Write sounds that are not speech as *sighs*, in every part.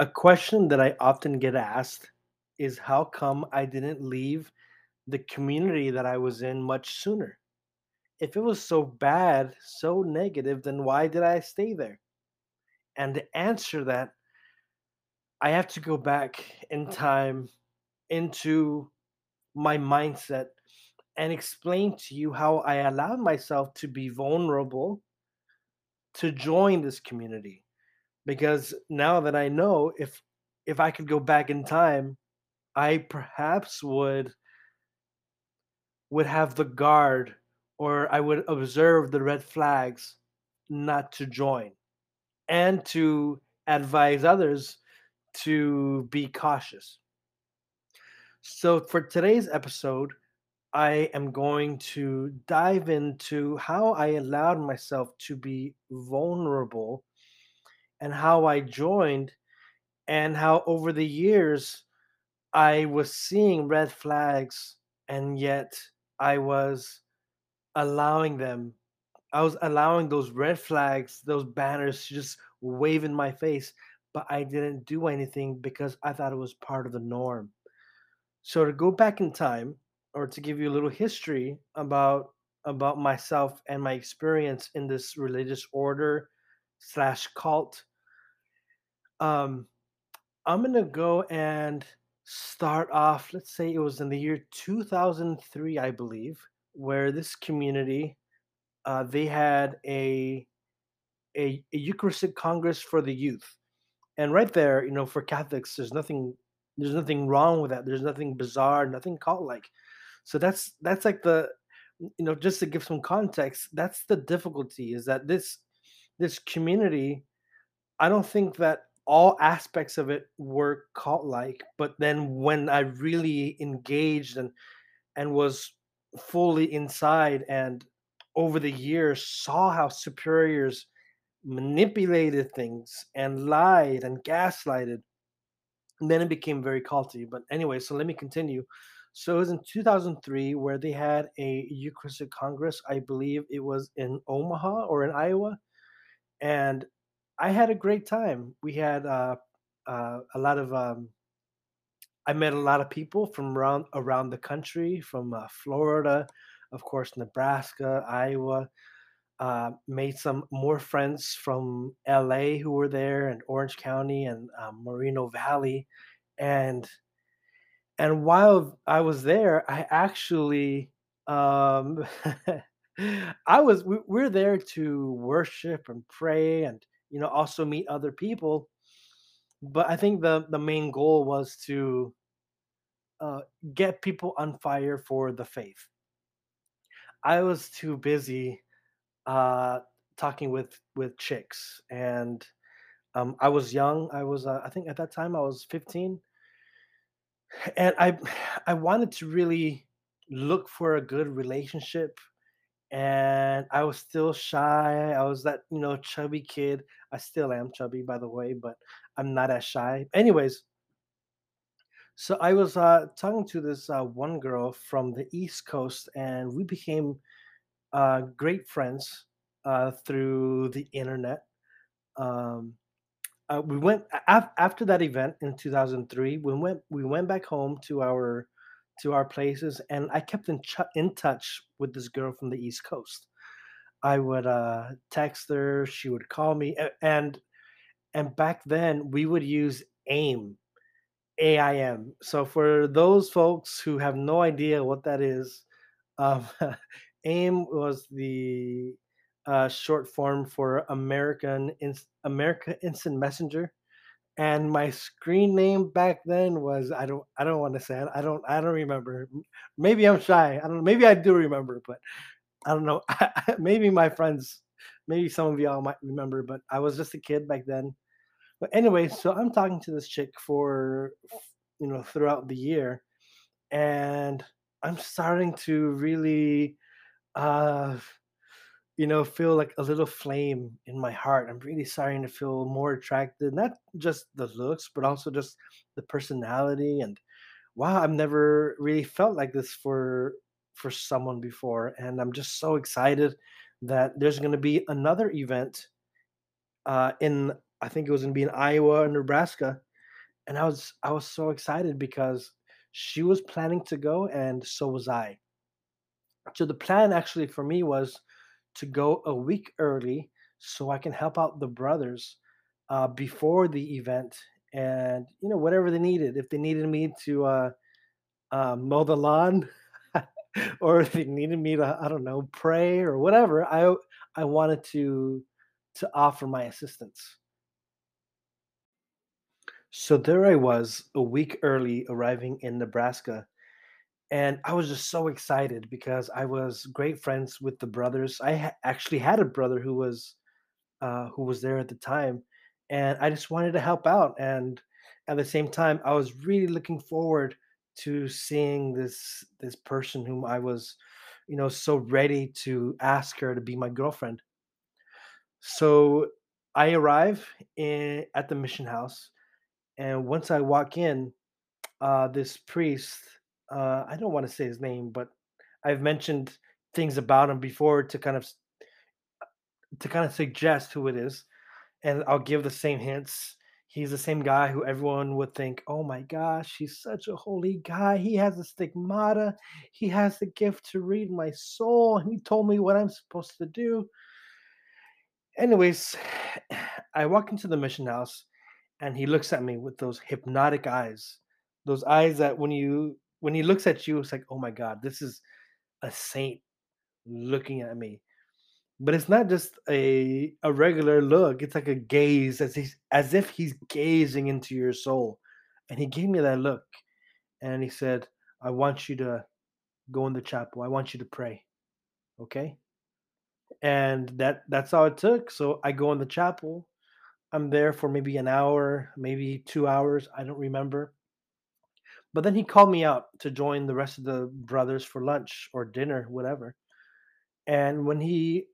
A question that I often get asked is how come I didn't leave the community that I was in much sooner? If it was so bad, so negative, then why did I stay there? And to answer that, I have to go back in uh-huh. time into my mindset and explain to you how I allowed myself to be vulnerable to join this community. Because now that I know if if I could go back in time, I perhaps would would have the guard or I would observe the red flags not to join and to advise others to be cautious. So, for today's episode, I am going to dive into how I allowed myself to be vulnerable and how I joined, and how over the years I was seeing red flags, and yet I was allowing them. I was allowing those red flags, those banners to just wave in my face, but I didn't do anything because I thought it was part of the norm. So to go back in time, or to give you a little history about about myself and my experience in this religious order slash cult, um, I'm gonna go and start off. Let's say it was in the year 2003, I believe, where this community uh, they had a, a a Eucharistic Congress for the youth, and right there, you know, for Catholics, there's nothing there's nothing wrong with that. There's nothing bizarre, nothing cult like. So that's that's like the you know just to give some context. That's the difficulty is that this this community. I don't think that all aspects of it were cult like, but then when I really engaged and and was fully inside and over the years saw how superiors manipulated things and lied and gaslighted and then it became very culty. But anyway, so let me continue. So it was in 2003 where they had a Eucharistic Congress. I believe it was in Omaha or in Iowa, and I had a great time. We had uh, uh, a lot of. Um, I met a lot of people from around around the country, from uh, Florida, of course, Nebraska, Iowa. Uh, made some more friends from LA who were there, and Orange County, and um, Moreno Valley, and and while I was there, I actually um, *laughs* I was we, we're there to worship and pray, and you know also meet other people. But I think the the main goal was to uh, get people on fire for the faith. I was too busy uh, talking with with chicks, and um, I was young. I was, uh, I think, at that time I was 15, and I *sighs* I wanted to really look for a good relationship, and I was still shy. I was that you know chubby kid. I still am chubby, by the way, but I'm not as shy. Anyways, so I was uh, talking to this uh, one girl from the East Coast, and we became uh, great friends uh, through the internet. Um, uh, we went af- after that event in 2003. We went we went back home to our to our places, and I kept in ch- in touch with this girl from the East Coast. I would uh, text her, she would call me, and and back then we would use AIM, AIM. So for those folks who have no idea what that is, um, *laughs* AIM was the uh, short form for American Inst- America Instant Messenger, and my screen name back then was I don't I don't want to say it. I don't I don't remember. Maybe I'm shy. I don't. Maybe I do remember, but I don't know. *laughs* maybe my friends, maybe some of y'all might remember, but I was just a kid back then. But anyway, so I'm talking to this chick for you know throughout the year, and I'm starting to really uh you know, feel like a little flame in my heart. I'm really starting to feel more attracted, not just the looks, but also just the personality. And wow, I've never really felt like this for for someone before, and I'm just so excited that there's going to be another event uh, in I think it was going to be in Iowa or Nebraska and I was I was so excited because she was planning to go and so was I. So the plan actually for me was to go a week early so I can help out the brothers uh, before the event and you know whatever they needed. If they needed me to uh, uh, mow the lawn, *laughs* or if they needed me to I don't know pray or whatever, I I wanted to to offer my assistance. So there I was a week early arriving in Nebraska and I was just so excited because I was great friends with the brothers. I ha- actually had a brother who was uh, who was there at the time, and I just wanted to help out. And at the same time, I was really looking forward to seeing this this person whom I was, you know, so ready to ask her to be my girlfriend. So I arrive in, at the mission house, and once I walk in, uh, this priest, uh, I don't want to say his name, but I've mentioned things about him before to kind of to kind of suggest who it is, and I'll give the same hints. He's the same guy who everyone would think, "Oh my gosh, he's such a holy guy. He has a stigmata. He has the gift to read my soul, and he told me what I'm supposed to do." Anyways, *sighs* I walk into the mission house, and he looks at me with those hypnotic eyes, those eyes that when you when he looks at you, it's like, "Oh my God, this is a saint looking at me." But it's not just a a regular look, it's like a gaze as he's as if he's gazing into your soul. And he gave me that look and he said, I want you to go in the chapel. I want you to pray. Okay? And that that's all it took. So I go in the chapel. I'm there for maybe an hour, maybe 2 hours, I don't remember. But then he called me out to join the rest of the brothers for lunch or dinner, whatever. And when he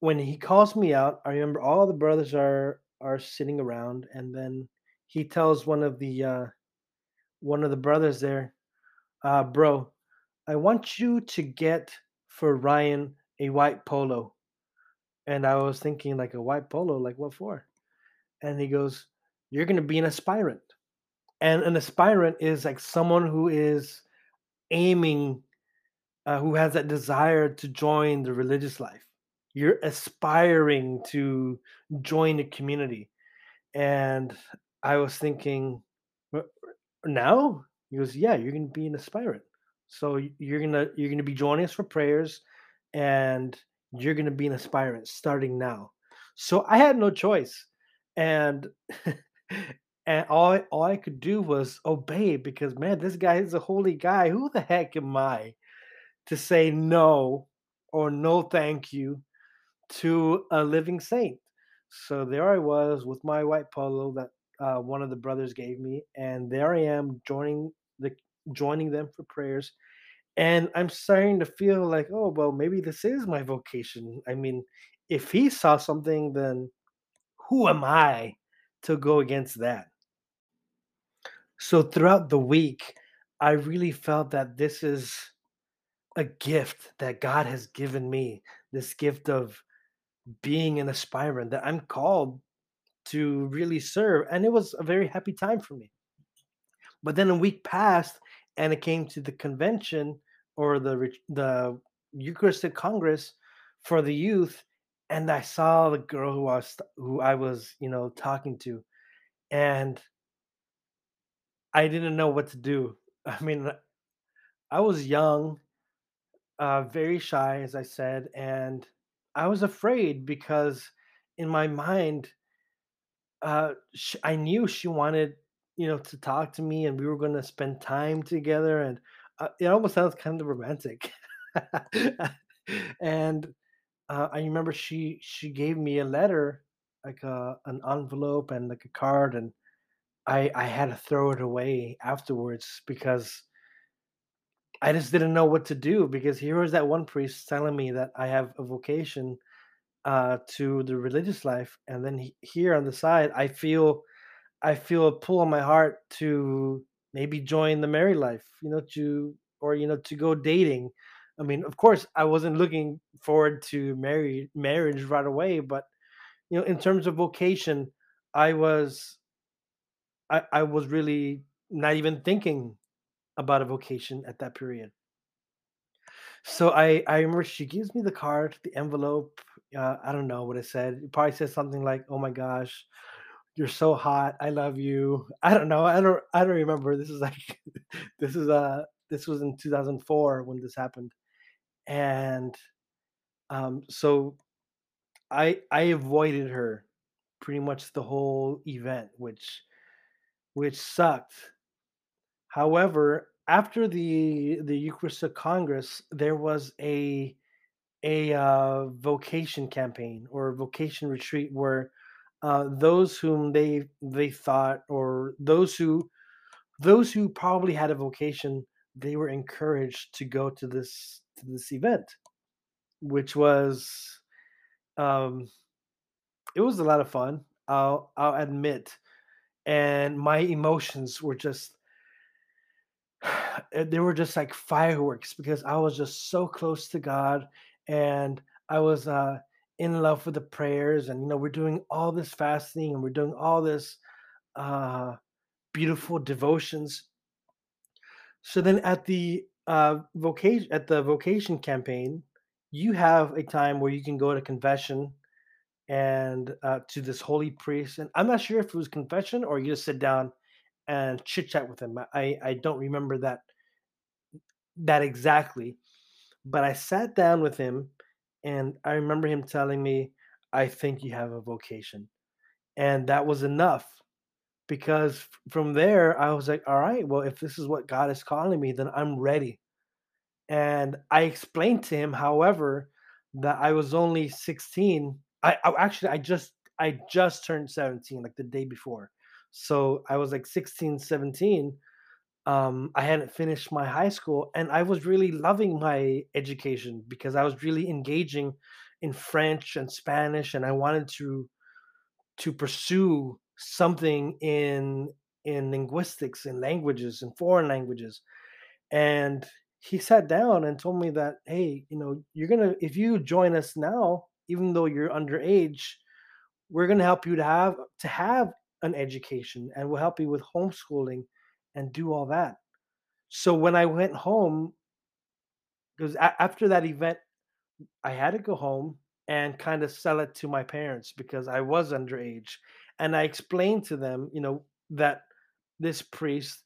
when he calls me out, I remember all the brothers are are sitting around, and then he tells one of the uh, one of the brothers there, uh, "Bro, I want you to get for Ryan a white polo." And I was thinking, like a white polo, like what for? And he goes, "You're gonna be an aspirant." And an aspirant is like someone who is aiming, uh, who has that desire to join the religious life you're aspiring to join a community. And I was thinking, now? He goes, yeah, you're to be an aspirant. So you're gonna you're gonna be joining us for prayers, and you're gonna be an aspirant starting now. So I had no choice, and *laughs* and all I, all I could do was obey because man, this guy is a holy guy. Who the heck am I to say no or no thank you to a living saint. So there I was with my white polo that uh, one of the brothers gave me, and there I am joining the joining them for prayers. And I'm starting to feel like, oh well, maybe this is my vocation. I mean, if he saw something, then who am I to go against that? So throughout the week, I really felt that this is a gift that God has given me. This gift of being an aspirant that I'm called to really serve. And it was a very happy time for me. But then a week passed and it came to the convention or the the Eucharistic Congress for the youth and I saw the girl who I was who I was, you know, talking to and I didn't know what to do. *laughs* I mean, I was young, uh, very shy, as I said, and I was afraid because in my mind, uh, sh- I knew she wanted, you know, to talk to me, and we were going to spend time together, and uh, it almost sounds kind of romantic. *laughs* and uh, I remember she she gave me a letter, like a an envelope and like a card, and I I had to throw it away afterwards because I just didn't know what to do because here was that one priest telling me that I have a vocation uh, to the religious life, and then he, here on the side, I feel I feel a pull on my heart to maybe join the married life, you know, to or you know to go dating. I mean, of course, I wasn't looking forward to marry marriage right away, but you know, in terms of vocation, I was I I was really not even thinking about a vocation at that period. So I I remember she gives me the card, the envelope. Uh, I don't know what it said. It probably said something like, "Oh my gosh, you're so hot. I love you." *laughs* I don't know. I don't I don't remember. This is like *laughs* this is uh this was in 2004 when this happened. And um so I I avoided her pretty much the whole event, which which sucked. However, after the the Eucharistic Congress, there was a a uh, vocation campaign or vocation retreat where uh, those whom they they thought or those who those who probably had a vocation they were encouraged to go to this to this event which was um it was a lot of fun i'll i'll admit and my emotions were just *sighs* they were just like fireworks because I was just so close to God and I was uh, in love with the prayers. And, you know, we're doing all this fasting and we're doing all this uh, beautiful devotions. So then at the uh, vocation at the vocation campaign, you have a time where you can go to confession and uh, to this holy priest. And I'm not sure if it was confession or you just sit down and chit chat with him. I I don't remember that that exactly, but I sat down with him, and I remember him telling me, "I think you have a vocation," and that was enough because from there I was like, "All right, well, if this is what God is calling me, then I'm ready." And I explained to him, however, that I was only 16. I, I actually I just I just turned 17 like the day before. So I was like 16, 17. Um, I hadn't finished my high school and I was really loving my education because I was really engaging in French and Spanish and I wanted to to pursue something in in linguistics in languages and foreign languages. And he sat down and told me that, hey, you know, you're gonna if you join us now, even though you're underage, we're gonna help you to have to have an education and we'll help you with homeschooling and do all that. So when I went home, because after that event, I had to go home and kind of sell it to my parents because I was underage. And I explained to them, you know, that this priest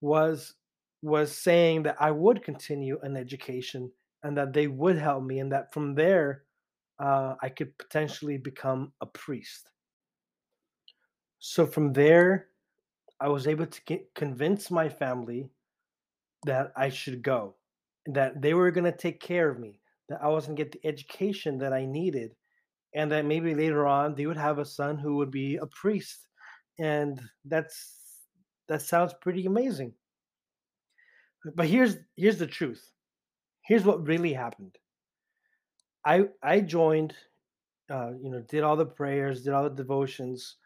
was was saying that I would continue an education and that they would help me and that from there uh, I could potentially become a priest. So from there, I was able to get, convince my family that I should go, that they were going to take care of me, that I was going to get the education that I needed, and that maybe later on they would have a son who would be a priest. And that's that sounds pretty amazing. But here's here's the truth. Here's what really happened. I I joined, uh, you know, did all the prayers, did all the devotions,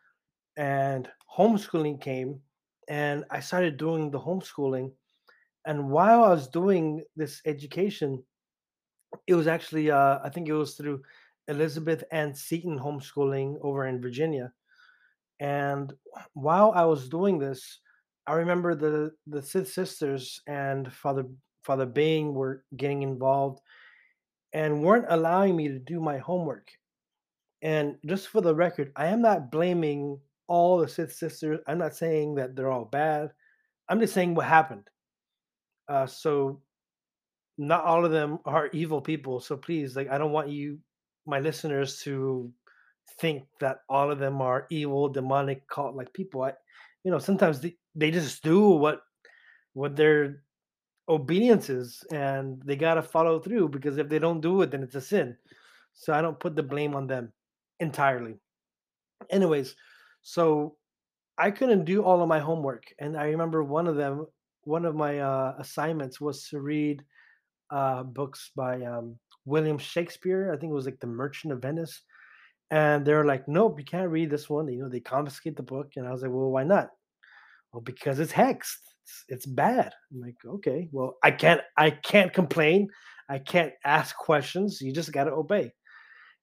and homeschooling came and I started doing the homeschooling. And while I was doing this education, it was actually, uh, I think it was through Elizabeth Ann Seton homeschooling over in Virginia. And while I was doing this, I remember the the Sid sisters and Father Father Bing were getting involved and weren't allowing me to do my homework. And just for the record, I am not blaming all the Sith sisters. I'm not saying that they're all bad. I'm just saying what happened. Uh, so not all of them are evil people. So please, like, I don't want you, my listeners, to think that all of them are evil, demonic, cult like people. I, you know, sometimes they, they just do what what their obedience is, and they gotta follow through because if they don't do it, then it's a sin. So I don't put the blame on them entirely. Anyways, so I couldn't do all of my homework, and I remember one of them, one of my uh, assignments was to read uh, books by um, William Shakespeare. I think it was like The Merchant of Venice, and they were like, "Nope, you can't read this one." You know, they confiscate the book, and I was like, "Well, why not?" Well, because it's hexed. It's, it's bad. I'm like, okay, well, I can't, I can't complain. I can't ask questions. You just got to obey.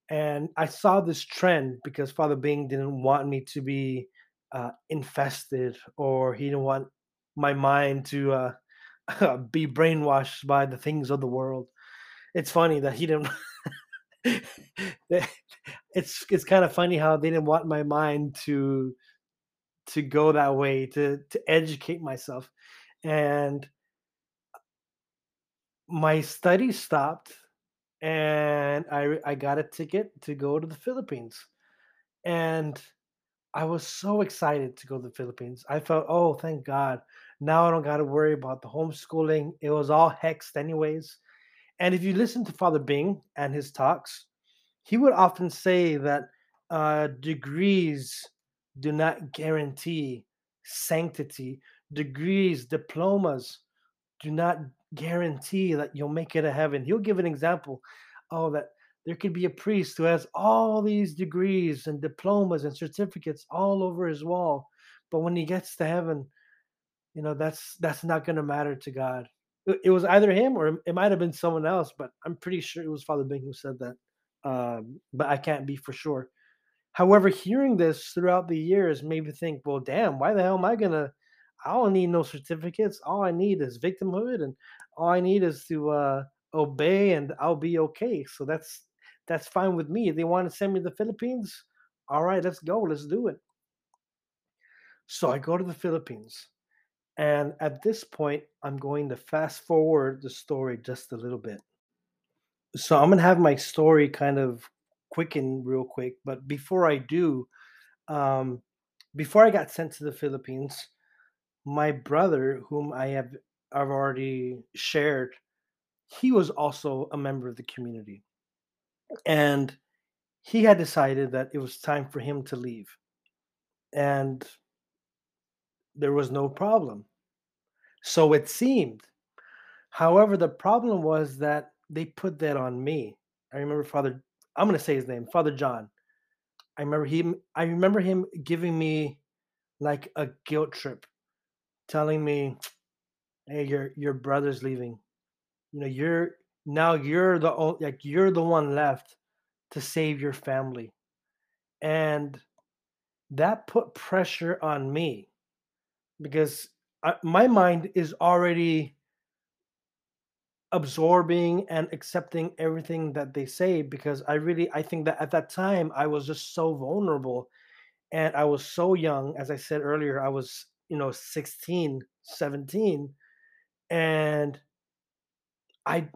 And I saw this trend because Father Bing didn't want me to be uh, infested or he didn't want my mind to uh, *laughs* be brainwashed by the things of the world. It's funny that he didn't. *laughs* it's it's kind of funny how they didn't want my mind to to go that way to to educate myself and my studies stopped and I I got a ticket to go to the Philippines. And I was so excited to go to the Philippines. I felt, oh, thank God. Now I don't got to worry about the homeschooling. It was all hexed, anyways. And if you listen to Father Bing and his talks, he would often say that uh, degrees do not guarantee sanctity. Degrees, diplomas do not guarantee that you'll make it to heaven. He'll give an example. Oh, that there could be a priest who has all these degrees and diplomas and certificates all over his wall, but when he gets to heaven, you know that's that's not going to matter to God. It, was either him or it might have been someone else, but I'm pretty sure it was Father Bing who said that. Um, but I can't be for sure. However, hearing this throughout the years made me think, well, damn, why the hell am I gonna? I don't need no certificates. All I need is victimhood, and all I need is to uh, obey, and I'll be okay. So that's that's fine with me. They want to send me to the Philippines, all right, let's go. Let's do it. So I go to the Philippines. And at this point, I'm going to fast forward the story just a little bit. So I'm to have my story kind of quicken real quick. But before I do, um, before I got sent to the Philippines, my brother, whom I have I've already shared, he was also a member of the community. And he had decided that it was time for him to leave. And there was no problem. So it seemed. However, the problem was that they put that on me. I remember Father, I'm to say his name, Father John. I remember him, I remember him giving me like a guilt trip, telling me, hey, your your brother's leaving. You know, you're now you're the like you're the one left to save your family and that put pressure on me because I, my mind is already absorbing and accepting everything that they say because i really i think that at that time i was just so vulnerable and i was so young as i said earlier i was you know 16 17 and i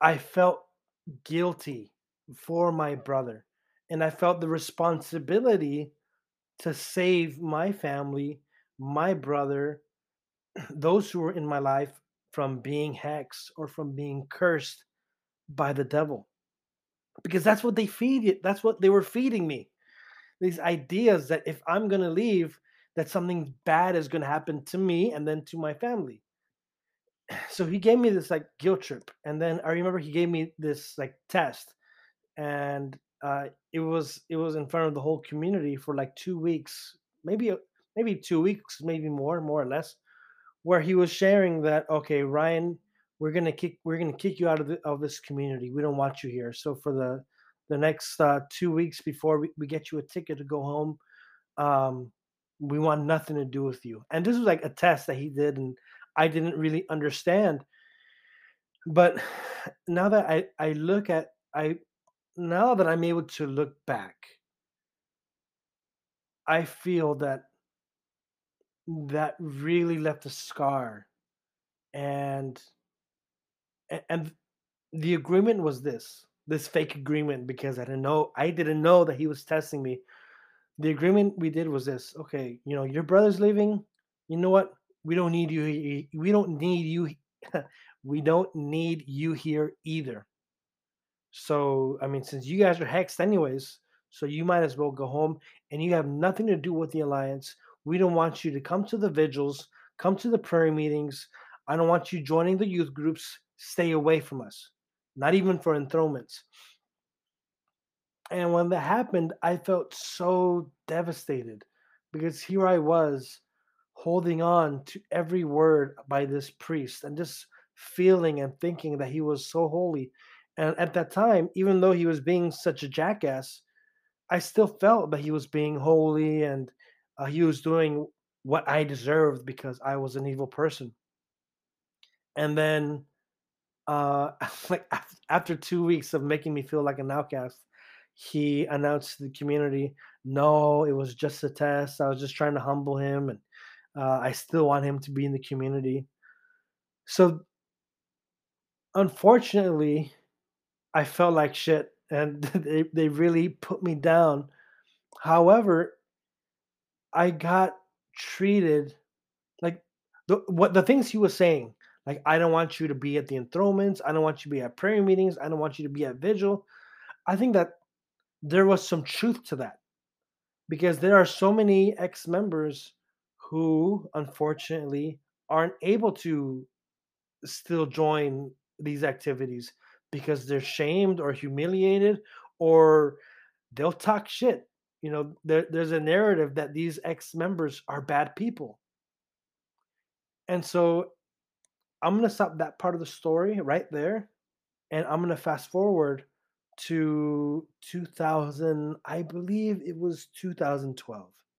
I felt guilty for my brother. And I felt the responsibility to save my family, my brother, *clears throat* those who were in my life from being hexed or from being cursed by the devil. Because that's what they feed it. That's what they were feeding me. These ideas that if I'm going to leave, that something bad is going to happen to me and then to my family *sighs* so he gave me this like guilt trip and then i remember he gave me this like test and uh, it was it was in front of the whole community for like two weeks maybe maybe two weeks maybe more more or less where he was sharing that okay ryan we're gonna kick we're gonna kick you out of the, of this community. We don't want you here. So for the the next uh, two weeks before we, we get you a ticket to go home um, we want nothing to do with you. And this was like a test that he did and I didn't really understand. But *sighs* now that I, I look at I now that I'm able to look back, I feel that that really left a scar. And and the agreement was this this fake agreement because I didn't know I didn't know that he was testing me. The agreement we did was this okay, you know, your brother's leaving. You know what? we don't need you we don't need you *laughs* we don't need you here either so i mean since you guys are hexed anyways so you might as well go home and you have nothing to do with the alliance we don't want you to come to the vigils come to the prayer meetings. I don't want you joining the youth groups. Stay away from us not even for enthronements. And when that happened i felt so devastated because here i was holding on to every word by this priest and just feeling and thinking that he was so holy. And at that time, even though he was being such a jackass, I still felt that he was being holy and Uh, he was doing what I deserved because I was an evil person. And then, uh, *laughs* like after two weeks of making me feel like an outcast, he announced to the community, "No, it was just a test. I was just trying to humble him, and uh, I still want him to be in the community." So, unfortunately, I felt like shit, and *laughs* they they really put me down. However, I got treated like the what the things he was saying, like I don't want you to be at the enthronements, I don't want you to be at prayer meetings, I don't want you to be at vigil. I think that there was some truth to that because there are so many ex-members who unfortunately aren't able to still join these activities because they're shamed or humiliated or they'll talk shit. You know, there, there's a narrative that these ex members are bad people. And so I'm going to stop that part of the story right there. And I'm going to fast forward to 2000, I believe it was 2012.